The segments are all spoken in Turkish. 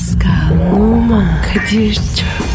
Pascal, Oman, Kadir çok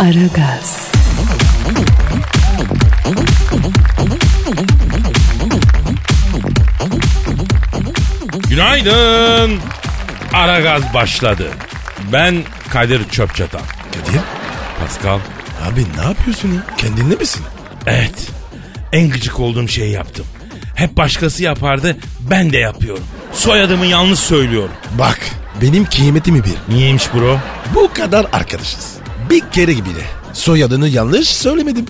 Aragaz, Günaydın. Aragaz başladı. Ben Kadir Çöpçatan. Kadir. Pascal. Abi ne yapıyorsun ya? Kendinde misin? Evet. En gıcık olduğum şeyi yaptım. Hep başkası yapardı. Ben de yapıyorum. Soyadımı yanlış söylüyorum. Bak benim kıymetimi bil. Niyeymiş bro? Bu kadar arkadaşız. Bir kere gibi de. Soyadını yanlış söylemedim.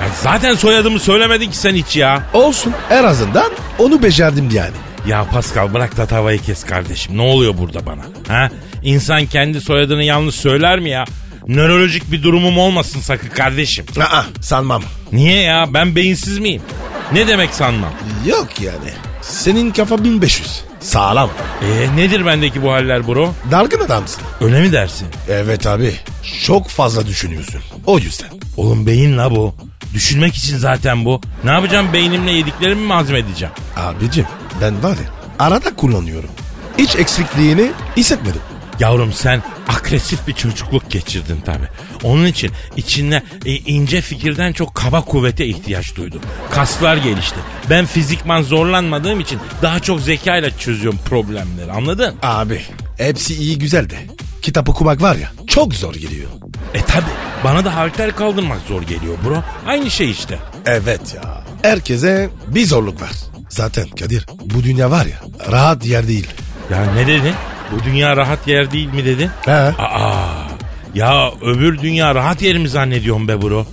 Ya zaten soyadımı söylemedin ki sen hiç ya. Olsun en azından onu becerdim yani. Ya Pascal bırak da tavayı kes kardeşim. Ne oluyor burada bana? Ha? İnsan kendi soyadını yanlış söyler mi ya? Nörolojik bir durumum olmasın sakın kardeşim. Aa sanmam. Niye ya? Ben beyinsiz miyim? Ne demek sanmam? Yok yani. Senin kafa 1500. Sağlam. E nedir bendeki bu haller bro? Dargın adamsın. Öyle mi dersin? Evet abi. Çok fazla düşünüyorsun. O yüzden. Oğlum beyin la bu. Düşünmek için zaten bu. Ne yapacağım beynimle yediklerimi mi hazmedeceğim? Abicim ben var ya arada kullanıyorum. Hiç eksikliğini hissetmedim. Yavrum sen agresif bir çocukluk geçirdin tabi. Onun için içinde e, ince fikirden çok kaba kuvvete ihtiyaç duydun. Kaslar gelişti. Ben fizikman zorlanmadığım için daha çok zekayla çözüyorum problemleri anladın? Abi hepsi iyi güzel de kitap okumak var ya çok zor geliyor. E tabi bana da halter kaldırmak zor geliyor bro. Aynı şey işte. Evet ya. Herkese bir zorluk var. Zaten Kadir bu dünya var ya rahat yer değil. Ya ne dedin? Bu dünya rahat yer değil mi dedin? He. Aa, ya öbür dünya rahat yer mi zannediyorsun be bro?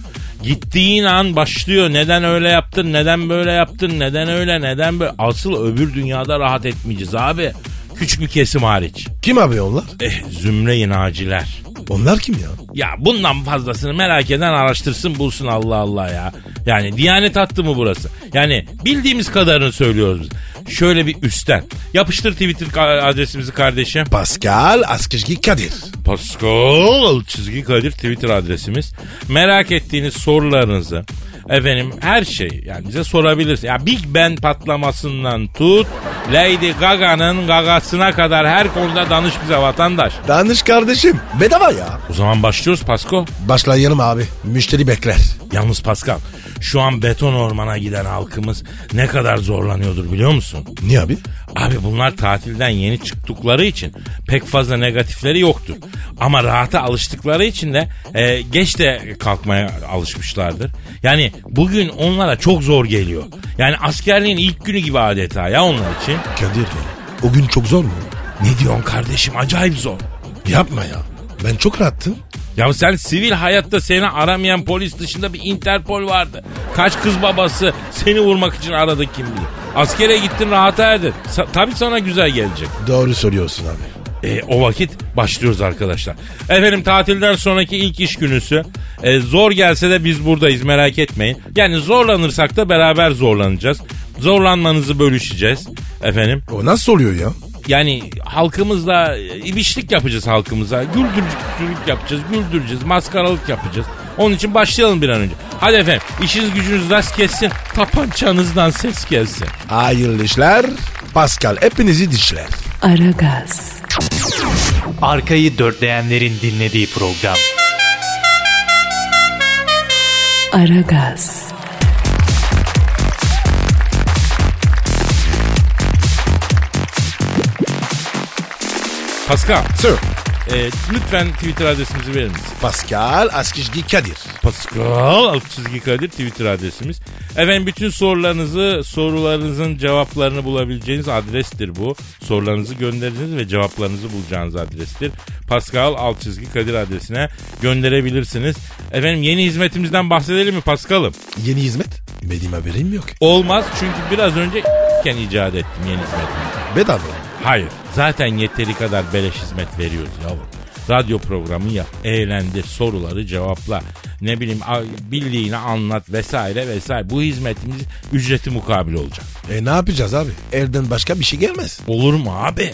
Gittiğin an başlıyor. Neden öyle yaptın? Neden böyle yaptın? Neden öyle? Neden böyle? Asıl öbür dünyada rahat etmeyeceğiz abi. Küçük bir kesim hariç. Kim abi onlar? Eh zümre-i naciler. Onlar kim ya? Ya bundan fazlasını merak eden araştırsın bulsun Allah Allah ya. Yani diyanet hattı mı burası? Yani bildiğimiz kadarını söylüyoruz biz. Şöyle bir üstten. Yapıştır Twitter adresimizi kardeşim. Pascal Askışki Kadir. Pascal çizgi Kadir Twitter adresimiz. Merak ettiğiniz sorularınızı efendim her şey yani bize sorabilirsiniz. Ya Big Ben patlamasından tut Lady Gaga'nın gagasına kadar her konuda danış bize vatandaş. Danış kardeşim. Bedava ya. O zaman başlıyoruz Pasko. Başlayalım abi. Müşteri bekler. Yalnız Pascal şu an beton ormana giden halkımız ne kadar zorlanıyordur biliyor musun? Niye abi? Abi bunlar tatilden yeni çıktıkları için pek fazla negatifleri yoktur. Ama rahata alıştıkları için de e, geç de kalkmaya alışmışlardır. Yani bugün onlara çok zor geliyor. Yani askerliğin ilk günü gibi adeta ya onlar için. Kadir. O gün çok zor mu? Ne diyorsun kardeşim acayip zor. Yapma ya. Ben çok rahattım. Ya sen sivil hayatta seni aramayan polis dışında bir Interpol vardı. Kaç kız babası seni vurmak için aradı kim bilir. Askere gittin rahata erdin. Sa- tabii sana güzel gelecek. Doğru söylüyorsun abi. E, o vakit başlıyoruz arkadaşlar. Efendim tatilden sonraki ilk iş günüsü. E, zor gelse de biz buradayız merak etmeyin. Yani zorlanırsak da beraber zorlanacağız. Zorlanmanızı bölüşeceğiz efendim. O nasıl oluyor ya? Yani halkımızla e, ibişlik yapacağız halkımıza. Güldürücülük yapacağız, güldüreceğiz, maskaralık yapacağız. Onun için başlayalım bir an önce. Hadi efendim işiniz gücünüz rast kessin, tapançanızdan ses gelsin. Hayırlı işler. Pascal hepinizi dişler. Aragaz, Arkayı dörtleyenlerin dinlediği program. Aragaz, Pascal, Sir. e, lütfen Twitter adresimizi verir misin? Pascal Askışki Kadir. Pascal alt çizgi Kadir Twitter adresimiz. Efendim bütün sorularınızı, sorularınızın cevaplarını bulabileceğiniz adrestir bu. Sorularınızı gönderiniz ve cevaplarınızı bulacağınız adrestir. Pascal alt çizgi Kadir adresine gönderebilirsiniz. Efendim yeni hizmetimizden bahsedelim mi Pascal'ım? Yeni hizmet. Benim haberim yok. Olmaz çünkü biraz önce icat ettim yeni hizmetimi. Bedava. Hayır. Zaten yeteri kadar beleş hizmet veriyoruz yavrum. Radyo programı yap, eğlendir, soruları cevapla. Ne bileyim a- bildiğini anlat vesaire vesaire. Bu hizmetimiz ücreti mukabil olacak. E ne yapacağız abi? Elden başka bir şey gelmez. Olur mu abi?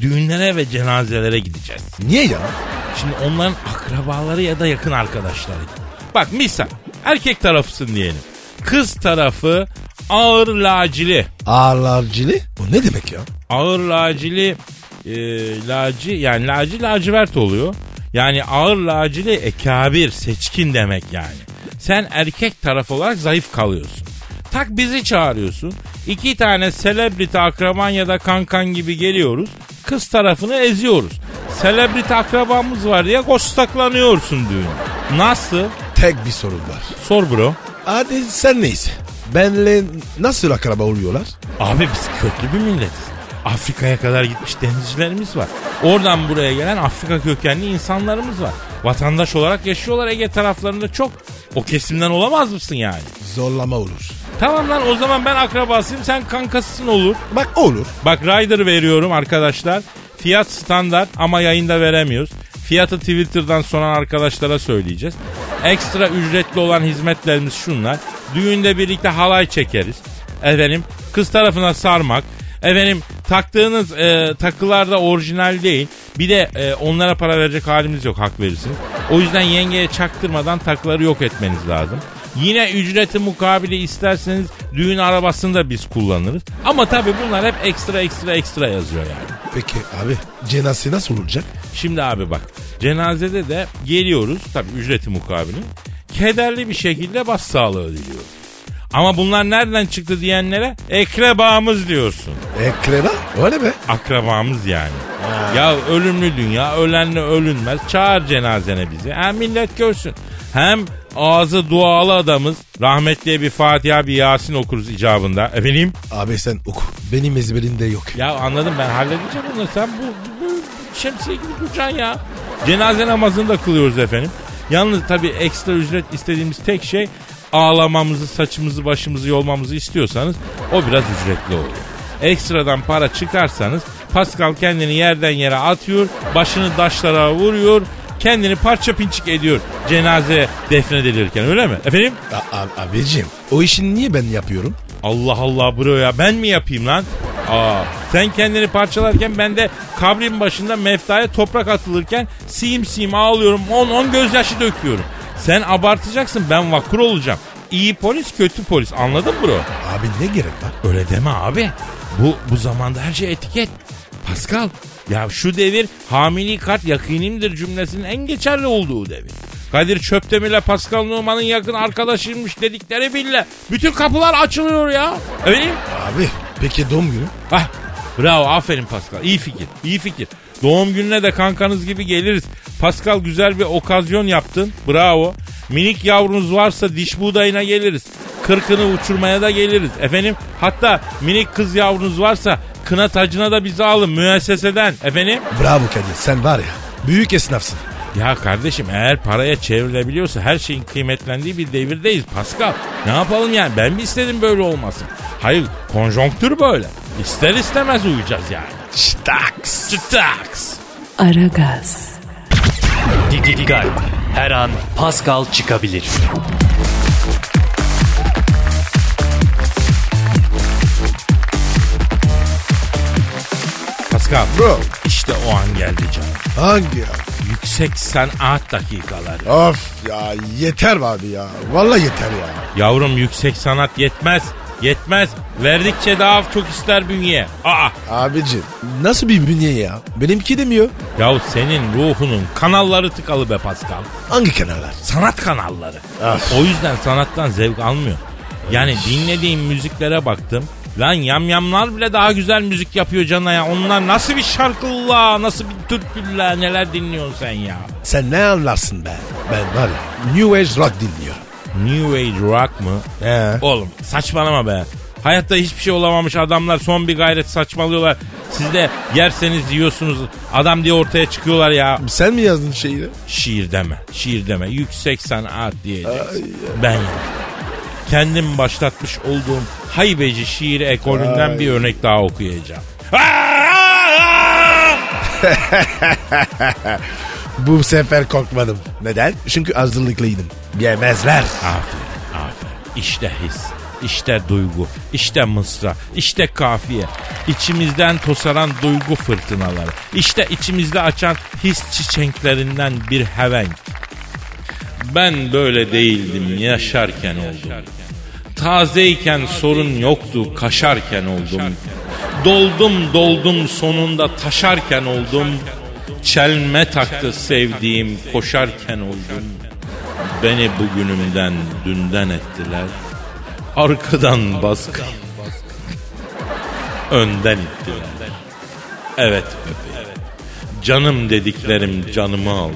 Düğünlere ve cenazelere gideceğiz. Niye ya? Şimdi onların akrabaları ya da yakın arkadaşları. Bak misal erkek tarafısın diyelim. Kız tarafı ağır lacili. Ağırlarcili? O ne demek ya? Ağır lacili e, laci yani laci lacivert oluyor. Yani ağır lacili ekabir seçkin demek yani. Sen erkek taraf olarak zayıf kalıyorsun. Tak bizi çağırıyorsun. İki tane selebriti akraban ya da kankan gibi geliyoruz. Kız tarafını eziyoruz. Selebriti akrabamız var diye kostaklanıyorsun düğün. Nasıl? Tek bir sorun var. Sor bro. Hadi sen neyse. Benle nasıl akraba oluyorlar? Abi biz köklü bir milletiz. Afrika'ya kadar gitmiş denizcilerimiz var. Oradan buraya gelen Afrika kökenli insanlarımız var. Vatandaş olarak yaşıyorlar Ege taraflarında çok. O kesimden olamaz mısın yani? Zorlama olur. Tamam lan o zaman ben akrabasıyım sen kankasısın olur. Bak olur. Bak rider veriyorum arkadaşlar. Fiyat standart ama yayında veremiyoruz. Fiyatı Twitter'dan soran arkadaşlara söyleyeceğiz. Ekstra ücretli olan hizmetlerimiz şunlar. Düğünde birlikte halay çekeriz. Efendim kız tarafına sarmak. Efendim taktığınız e, takılar da orijinal değil. Bir de e, onlara para verecek halimiz yok hak verirsiniz. O yüzden yengeye çaktırmadan takıları yok etmeniz lazım. Yine ücreti mukabili isterseniz düğün arabasını da biz kullanırız. Ama tabii bunlar hep ekstra ekstra ekstra yazıyor yani. Peki abi cenaze nasıl olacak? Şimdi abi bak cenazede de geliyoruz tabii ücreti mukabili. Kederli bir şekilde bas sağlığı diliyoruz. Ama bunlar nereden çıktı diyenlere ekrebamız diyorsun. Ekreba? Öyle mi? Akrabamız yani. Ya ölümlü dünya ölenle ölünmez. Çağır cenazene bizi. Hem millet görsün. Hem ağzı dualı adamız. Rahmetliye bir Fatiha bir Yasin okuruz icabında. Efendim? Abi sen oku. Benim ezberimde yok. Ya anladım ben halledeceğim onu. Sen bu, bu, bu şemsiye gibi duracaksın ya. Cenaze namazını da kılıyoruz efendim. Yalnız tabii ekstra ücret istediğimiz tek şey ağlamamızı, saçımızı, başımızı yolmamızı istiyorsanız o biraz ücretli oluyor. Ekstradan para çıkarsanız Pascal kendini yerden yere atıyor, başını taşlara vuruyor, kendini parça pinçik ediyor cenaze defnedilirken öyle mi? Efendim? A- a- abicim o işini niye ben yapıyorum? Allah Allah bro ya ben mi yapayım lan? Aa, sen kendini parçalarken ben de kabrin başında meftaya toprak atılırken sim sim ağlıyorum 10 10 gözyaşı döküyorum. Sen abartacaksın ben vakur olacağım. İyi polis kötü polis anladın mı bro? Abi ne gerek var? Öyle deme abi. Bu bu zamanda her şey etiket. Pascal ya şu devir hamili kart yakinimdir cümlesinin en geçerli olduğu devir. Kadir Çöptemir Pascal Numan'ın yakın arkadaşıymış dedikleri bile bütün kapılar açılıyor ya. Öyle mi? Abi peki doğum günü? Ah bravo aferin Pascal iyi fikir iyi fikir. Doğum gününe de kankanız gibi geliriz. Pascal güzel bir okazyon yaptın bravo. Minik yavrunuz varsa diş buğdayına geliriz. Kırkını uçurmaya da geliriz. Efendim hatta minik kız yavrunuz varsa kına tacına da bizi alın müesseseden. Efendim? Bravo Kadir sen var ya büyük esnafsın. Ya kardeşim eğer paraya çevrilebiliyorsa her şeyin kıymetlendiği bir devirdeyiz Pascal. Ne yapalım yani ben mi istedim böyle olmasın? Hayır konjonktür böyle. İster istemez uyuyacağız yani. Staks. Çıtaks. Aragaz, Dikkat. Her an Pascal çıkabilir. Pascal Bro işte o an geldi canım. hangi ya? Yüksek sanat dakikaları. Of ya yeter abi ya. Vallahi yeter ya. Yavrum yüksek sanat yetmez. Yetmez. Verdikçe daha çok ister bünye. Aa. Abicim nasıl bir bünye ya? Benimki demiyor. Yahu senin ruhunun kanalları tıkalı be Pascal. Hangi kanallar? Sanat kanalları. Of. O yüzden sanattan zevk almıyor. Yani dinlediğim müziklere baktım. Lan yamyamlar bile daha güzel müzik yapıyor cana ya. Onlar nasıl bir şarkılar, nasıl bir türküller neler dinliyorsun sen ya. Sen ne anlarsın be? Ben var ya New Age Rock dinliyorum. New Age rock mı? He. Oğlum saçmalama be. Hayatta hiçbir şey olamamış adamlar son bir gayret saçmalıyorlar. Siz de yerseniz yiyorsunuz. Adam diye ortaya çıkıyorlar ya. Sen mi yazdın şeyi? Şiir deme. Şiir deme. Yüksek sanat diyeceksin. Ben yazdım. Kendim başlatmış olduğum haybeci şiir ekolünden bir örnek daha okuyacağım. Bu sefer korkmadım. Neden? Çünkü hazırlıklıydım. Yemezler. Aferin, aferin. İşte his, işte duygu, işte mısra, işte kafiye. İçimizden tosaran duygu fırtınaları. İşte içimizde açan his çiçeklerinden bir hevenk. Ben böyle değildim yaşarken oldum. Tazeyken sorun yoktu kaşarken oldum. Doldum doldum sonunda taşarken oldum. Çelme taktı sevdiğim koşarken oldum. Beni bugünümden dünden ettiler. Arkadan baskı. Önden ittiler. Evet bebeğim. Canım dediklerim canımı aldı.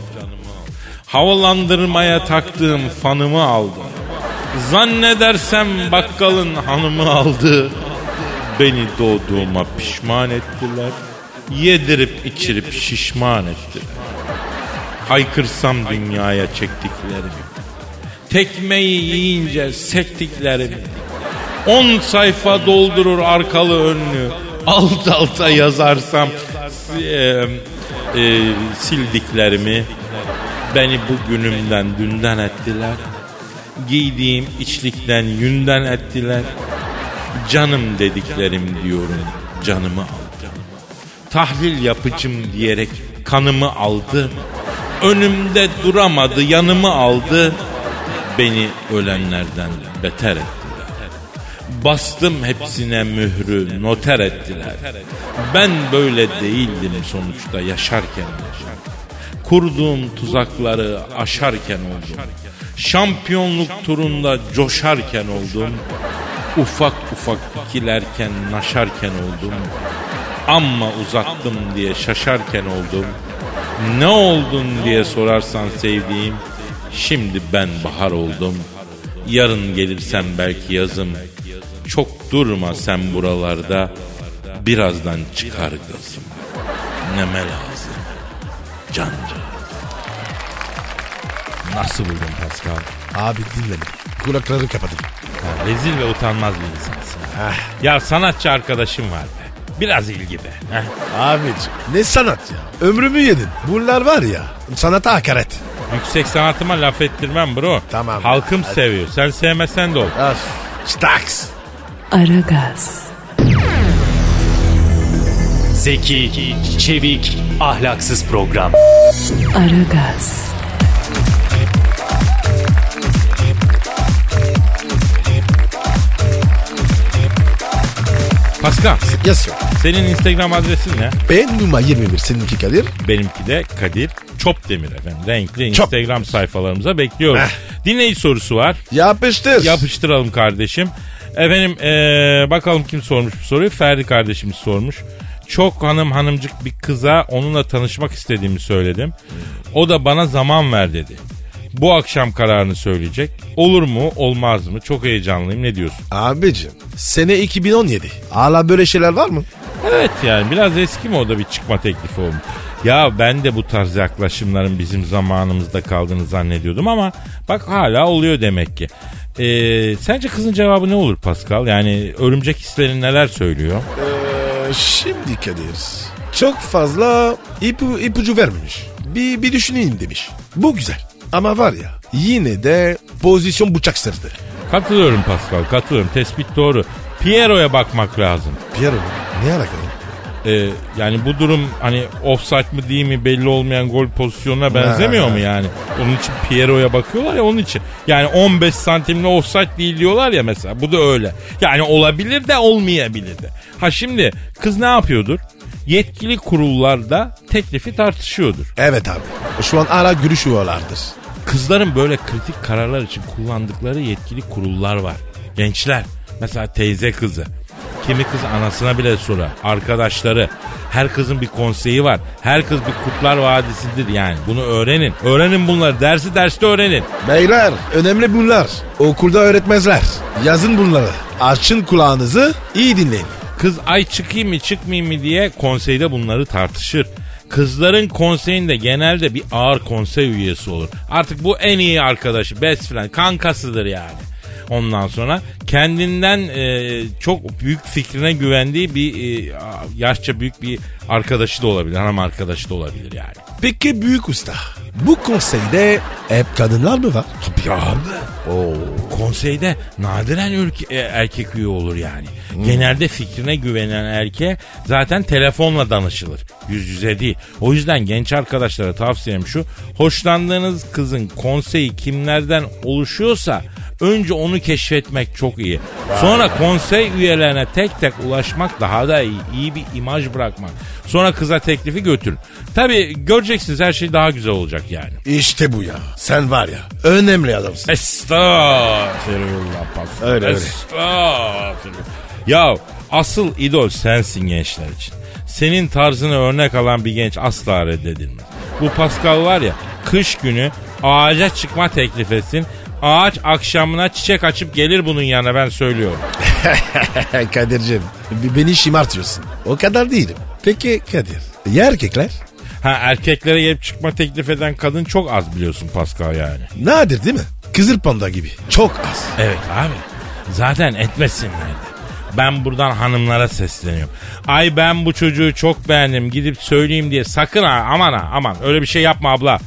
Havalandırmaya taktığım fanımı aldı. Zannedersem bakkalın hanımı aldı. Beni doğduğuma pişman ettiler. Yedirip içirip şişman ettiler. Haykırsam dünyaya çektiklerimi. Tekmeyi yiyince sektiklerimi. On sayfa doldurur arkalı önlü. Alt alta yazarsam e, e, sildiklerimi. Beni bugünümden dünden ettiler. Giydiğim içlikten yünden ettiler. Canım dediklerim diyorum canımı aldı. Tahlil yapıcım diyerek kanımı aldı. Önümde duramadı yanımı aldı. Beni ölenlerden beter ettiler. Bastım hepsine mührü noter ettiler. Ben böyle değildim sonuçta yaşarken. Kurduğum tuzakları aşarken oldum. Şampiyonluk turunda coşarken oldum. Ufak ufak ikilerken naşarken oldum. Amma uzattım diye şaşarken oldum. Ne oldun diye sorarsan sevdiğim. Şimdi ben bahar oldum. Yarın gelirsem belki yazım. Çok durma sen buralarda. Birazdan çıkar gazım. Neme lazım. Canca. Nasıl buldun Pascal? Abi dinledim. Kulakları kapadım. Ha, rezil ve utanmaz bir insansın. Ya sanatçı arkadaşım var. Biraz ilgi be. heh. Ne sanat ya. Ömrümü yedin. Bunlar var ya sanata hakaret. Yüksek sanatıma laf ettirmem bro. Tamam. Halkım Hadi. seviyor. Sen sevmesen de olur. Of. Staks. Aragaz, Zeki, çevik, ahlaksız program. Aragaz, Pascal Yes sir. Senin Instagram adresin ne? Ben numara 21 seninki Kadir. Benimki de Kadir Çopdemir efendim. Renkli Çop. Instagram sayfalarımıza bekliyorum. Dinleyici sorusu var. Yapıştır. Yapıştıralım kardeşim. Efendim ee, bakalım kim sormuş bu soruyu. Ferdi kardeşimiz sormuş. Çok hanım hanımcık bir kıza onunla tanışmak istediğimi söyledim. O da bana zaman ver dedi. Bu akşam kararını söyleyecek. Olur mu olmaz mı? Çok heyecanlıyım. Ne diyorsun? Abicim sene 2017. Hala böyle şeyler var mı? Evet yani biraz eski mi o da bir çıkma teklifi olmuş. Ya ben de bu tarz yaklaşımların bizim zamanımızda kaldığını zannediyordum ama bak hala oluyor demek ki. Ee, sence kızın cevabı ne olur Pascal? Yani örümcek hislerin neler söylüyor? Ee, şimdi Kadir. Çok fazla ipu, ipucu vermemiş. Bir, bir düşüneyim demiş. Bu güzel. Ama var ya yine de pozisyon bıçak sırtı. Katılıyorum Pascal katılıyorum tespit doğru. Piero'ya bakmak lazım. Pierre mi? Ne alaka? Ee, yani bu durum hani offside mı değil mi belli olmayan gol pozisyonuna benzemiyor mu yani? Onun için Piero'ya bakıyorlar ya onun için. Yani 15 santimli offside değil diyorlar ya mesela bu da öyle. Yani olabilir de olmayabilir de. Ha şimdi kız ne yapıyordur? Yetkili kurullarda teklifi tartışıyordur. Evet abi. Şu an hala görüşüyorlardır. Kızların böyle kritik kararlar için kullandıkları yetkili kurullar var. Gençler mesela teyze kızı. Kimi kız anasına bile sorar. Arkadaşları. Her kızın bir konseyi var. Her kız bir kurtlar vadisidir yani. Bunu öğrenin. Öğrenin bunları. Dersi derste öğrenin. Beyler önemli bunlar. Okulda öğretmezler. Yazın bunları. Açın kulağınızı iyi dinleyin. Kız ay çıkayım mı çıkmayayım mı diye konseyde bunları tartışır. Kızların konseyinde genelde bir ağır konsey üyesi olur. Artık bu en iyi arkadaşı, best friend, kankasıdır yani. Ondan sonra kendinden e, çok büyük fikrine güvendiği bir e, yaşça büyük bir arkadaşı da olabilir. Hanım arkadaşı da olabilir yani. Peki büyük usta. Bu konseyde hep kadınlar mı var? Tabii abi. Oo. Konseyde nadiren ülke, erkek üye olur yani. Genelde fikrine güvenen erkeğe zaten telefonla danışılır. Yüz yüze değil. O yüzden genç arkadaşlara tavsiyem şu. Hoşlandığınız kızın konseyi kimlerden oluşuyorsa önce onu keşfetmek çok iyi. Sonra konsey üyelerine tek tek ulaşmak daha da iyi. İyi bir imaj bırakmak. Sonra kıza teklifi götürün. Tabii göreceksiniz her şey daha güzel olacak yani. İşte bu ya. Sen var ya önemli adamsın. Estağfirullah Pascal. Öyle, öyle. Estağfirullah. Ya asıl idol sensin gençler için. Senin tarzını örnek alan bir genç asla reddedilmez. Bu Pascal var ya kış günü ağaca çıkma teklif etsin. Ağaç akşamına çiçek açıp gelir bunun yanına ben söylüyorum. Kadir'cim beni şımartıyorsun. O kadar değilim. Peki Kadir. Ya erkekler? Ha erkeklere gelip çıkma teklif eden kadın çok az biliyorsun Pascal yani. Nadir değil mi? Kızıl panda gibi. Çok az. Evet abi. Zaten etmesinler de. Ben buradan hanımlara sesleniyorum. Ay ben bu çocuğu çok beğendim gidip söyleyeyim diye sakın ha aman ha aman öyle bir şey yapma abla.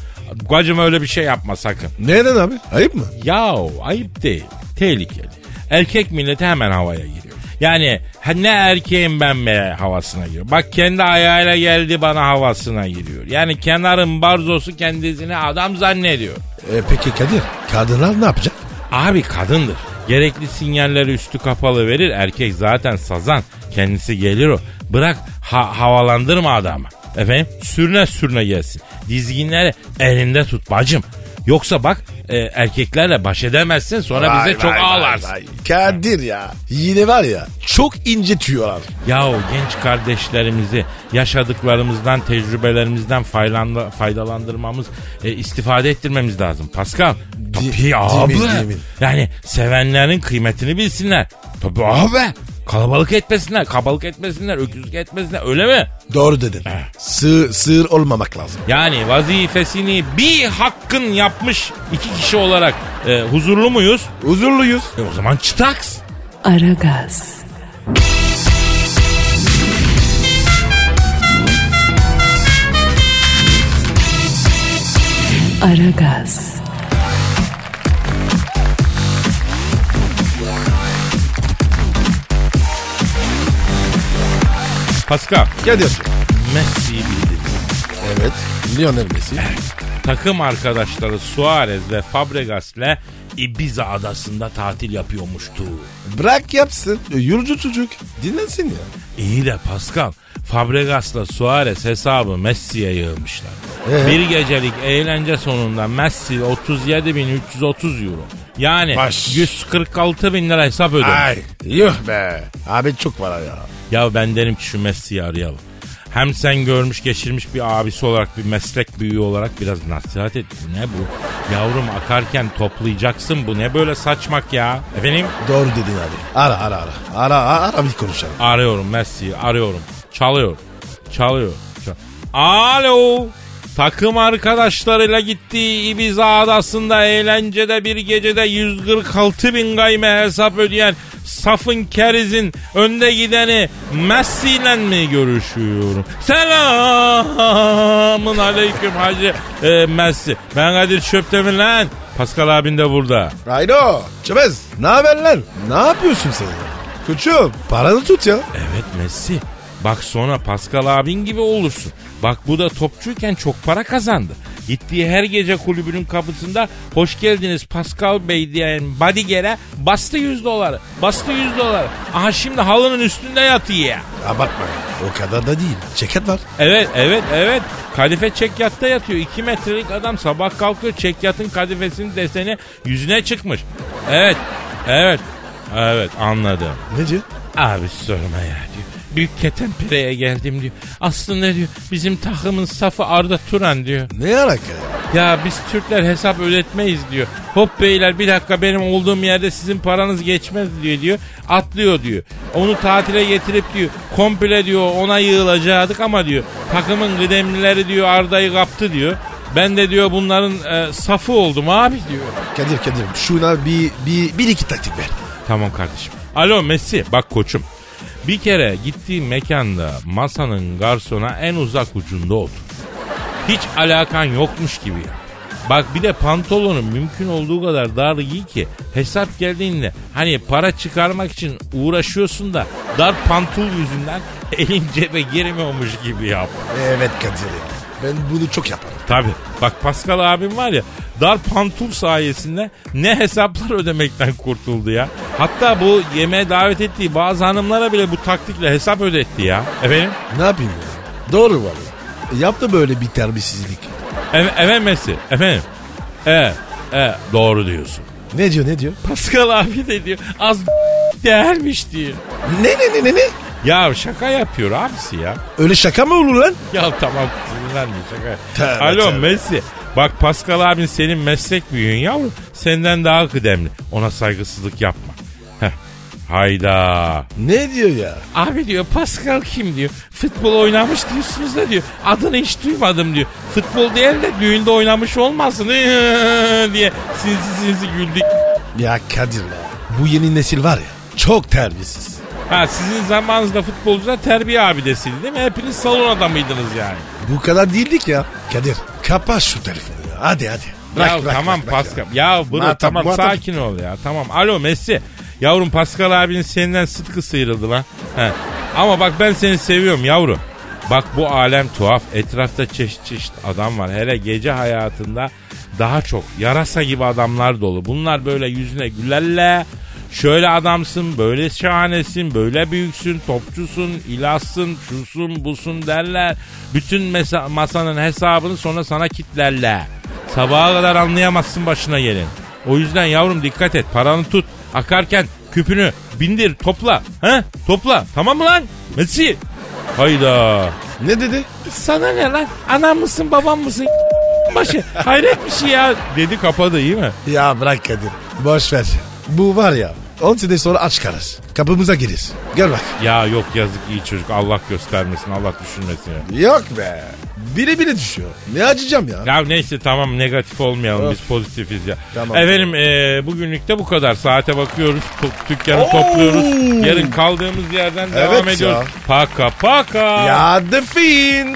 Bacım öyle bir şey yapma sakın. Neden abi? Ayıp mı? Yahu ayıp değil. Tehlikeli. Erkek milleti hemen havaya giriyor. Yani ne erkeğim ben be havasına giriyor. Bak kendi ayağıyla geldi bana havasına giriyor. Yani kenarın barzosu kendisini adam zannediyor. E, peki Kadir kadınlar ne yapacak? Abi kadındır. Gerekli sinyalleri üstü kapalı verir. Erkek zaten sazan. Kendisi gelir o. Bırak ha- havalandırma adamı. Efendim sürüne sürüne gelsin. Dizginleri elinde tut bacım. Yoksa bak e, erkeklerle baş edemezsin sonra Vay, bize çok vay, vay, ağlarsın. vay. Kadir ya yine var ya çok incitiyorlar. Yahu genç kardeşlerimizi yaşadıklarımızdan, tecrübelerimizden faydalan- faydalandırmamız, e, istifade ettirmemiz lazım. Pascal. Tabii değil abi. mi, değil mi? Yani sevenlerin kıymetini bilsinler. Tabii abi. Kalabalık etmesinler, kabalık etmesinler, öküzlük etmesinler öyle mi? Doğru dedin. Sığır, sığır olmamak lazım. Yani vazifesini bir hakkın yapmış iki kişi olarak e, huzurlu muyuz? Huzurluyuz. E, o zaman çıtaks. Aragaz, Aragaz, Pascal, Kadir. Messi'yi bildiniz. Evet. Lionel Messi. Takım arkadaşları Suarez ve Fabregas'le Ibiza adasında tatil yapıyormuştu. Bırak yapsın. Yurcu çocuk. Dinlensin ya. İyi de Pascal, Fabregas'la Suarez hesabı Messi'ye yığmışlar. Ee? Bir gecelik eğlence sonunda Messi 37.330 euro. Yani Baş. 146 bin lira hesap ödemiş. Ay. Yuh be. Abi çok para ya. Ya ben derim ki şu Messi'yi arayalım. Hem sen görmüş geçirmiş bir abisi olarak bir meslek büyüğü olarak biraz nasihat et. Bu ne bu? Yavrum akarken toplayacaksın bu ne böyle saçmak ya? Efendim? Doğru dedin abi. Ara ara ara. Ara ara, bir konuşalım. Arıyorum Messi'yi arıyorum. Çalıyor. Çalıyor. Çal- Alo. Takım arkadaşlarıyla gittiği Ibiza adasında eğlencede bir gecede 146 bin gayme hesap ödeyen Safın Keriz'in önde gideni Messi ile mi görüşüyorum? Selamın aleyküm hacı e, Messi. Ben Kadir Çöptemir lan. Pascal abin de burada. Haydo. Çömez. Ne haber lan? Ne yapıyorsun sen ya? Koçum paranı tut ya. Evet Messi. Bak sonra Pascal abin gibi olursun. Bak bu da topçuyken çok para kazandı. Gittiği her gece kulübünün kapısında hoş geldiniz Pascal Bey diyen bodyguard'e bastı 100 doları. Bastı 100 doları. Aha şimdi halının üstünde yatıyor ya. Abartma. O kadar da değil. Ceket var. Evet evet evet. Kadife çekyatta yatıyor. 2 metrelik adam sabah kalkıyor çekyatın kadifesinin deseni yüzüne çıkmış. Evet evet evet anladım. Ne diyor? Abi sorma ya diyor. Büyük Ketenpere'ye geldim diyor. Aslında diyor bizim takımın safı Arda Turan diyor. Ne alaka ya? Ya biz Türkler hesap ödetmeyiz diyor. Hop beyler bir dakika benim olduğum yerde sizin paranız geçmez diyor diyor. Atlıyor diyor. Onu tatile getirip diyor komple diyor ona yığılacaktık ama diyor takımın kıdemlileri diyor Arda'yı kaptı diyor. Ben de diyor bunların e, safı oldum abi diyor. Kadir Kadir şuna bir, bir, bir iki taktik ver. Tamam kardeşim. Alo Messi bak koçum. Bir kere gittiğim mekanda masanın garsona en uzak ucunda otur. Hiç alakan yokmuş gibi ya. Bak bir de pantolonun mümkün olduğu kadar dar giy ki hesap geldiğinde hani para çıkarmak için uğraşıyorsun da dar pantul yüzünden elin cebe girmiyormuş gibi yap. Evet Kadir. Ben bunu çok yaparım. Tabi. Bak Pascal abim var ya dar pantul sayesinde ne hesaplar ödemekten kurtuldu ya. Hatta bu yemeğe davet ettiği bazı hanımlara bile bu taktikle hesap ödetti ya. Efendim? Ne yapayım ya? Doğru var ya. Yaptı böyle bir terbiyesizlik. Efendim, efendim Messi. Efendim? Evet. Evet. Doğru diyorsun. Ne diyor ne diyor? Pascal abi de diyor az değermiş diyor. Ne ne ne ne ne? Ya şaka yapıyor abisi ya. Öyle şaka mı olur lan? Ya tamam sinirlenme şaka. Tövbe, Alo tövbe. Messi. Bak Pascal abin senin meslek büyüğün yavrum. Senden daha kıdemli. Ona saygısızlık yapma. Heh. Hayda. Ne diyor ya? Abi diyor Pascal kim diyor. Futbol oynamış diyorsunuz da diyor. Adını hiç duymadım diyor. Futbol değil de düğünde oynamış olmasın diye sinsi sinsi güldük. Ya Kadir ya. Bu yeni nesil var ya. Çok terbiyesiz. Ha sizin zamanınızda futbolcular terbiye abidesiydi değil mi? Hepiniz salon adamıydınız yani. Bu kadar değildik ya. Kadir kapat şu telefonu ya. Hadi hadi. ya tamam bırak Pascal. Ya, bro Muhatap, tamam muhatap. sakin ol ya. Tamam. Alo Messi. Yavrum Pascal abinin senden sıtkı sıyrıldı lan. He. Ama bak ben seni seviyorum yavrum. Bak bu alem tuhaf. Etrafta çeşit çeşit adam var. Hele gece hayatında daha çok yarasa gibi adamlar dolu. Bunlar böyle yüzüne gülerle. Şöyle adamsın, böyle şahanesin, böyle büyüksün, topçusun, ilaçsın, şusun, busun derler. Bütün mesa- masanın hesabını sonra sana kitlerler. Sabaha kadar anlayamazsın başına gelin. O yüzden yavrum dikkat et. Paranı tut. Akarken küpünü bindir topla. He? Topla. Tamam mı lan? Messi. Hayda. Ne dedi? Sana ne lan? Anam mısın babam mısın? Başı. Hayret bir şey ya. Dedi kapadı iyi mi? Ya bırak Kadir. Boş ver. Bu var ya 10 sene sonra aç kalır. Kapımıza gelir. Gel bak. Ya yok yazık iyi çocuk. Allah göstermesin. Allah düşürmesin ya. Yok be. Biri biri düşüyor. Ne acıyacağım ya? Ya neyse tamam negatif olmayalım Of. biz pozitifiz ya. Tamam. Efendim e, bugünlük de bu kadar. Saate bakıyoruz. to- dükkanı topluyoruz. Yarın kaldığımız yerden devam Evet ediyoruz. ya. Paka paka. Ya The Fiend.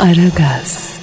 Aragaz.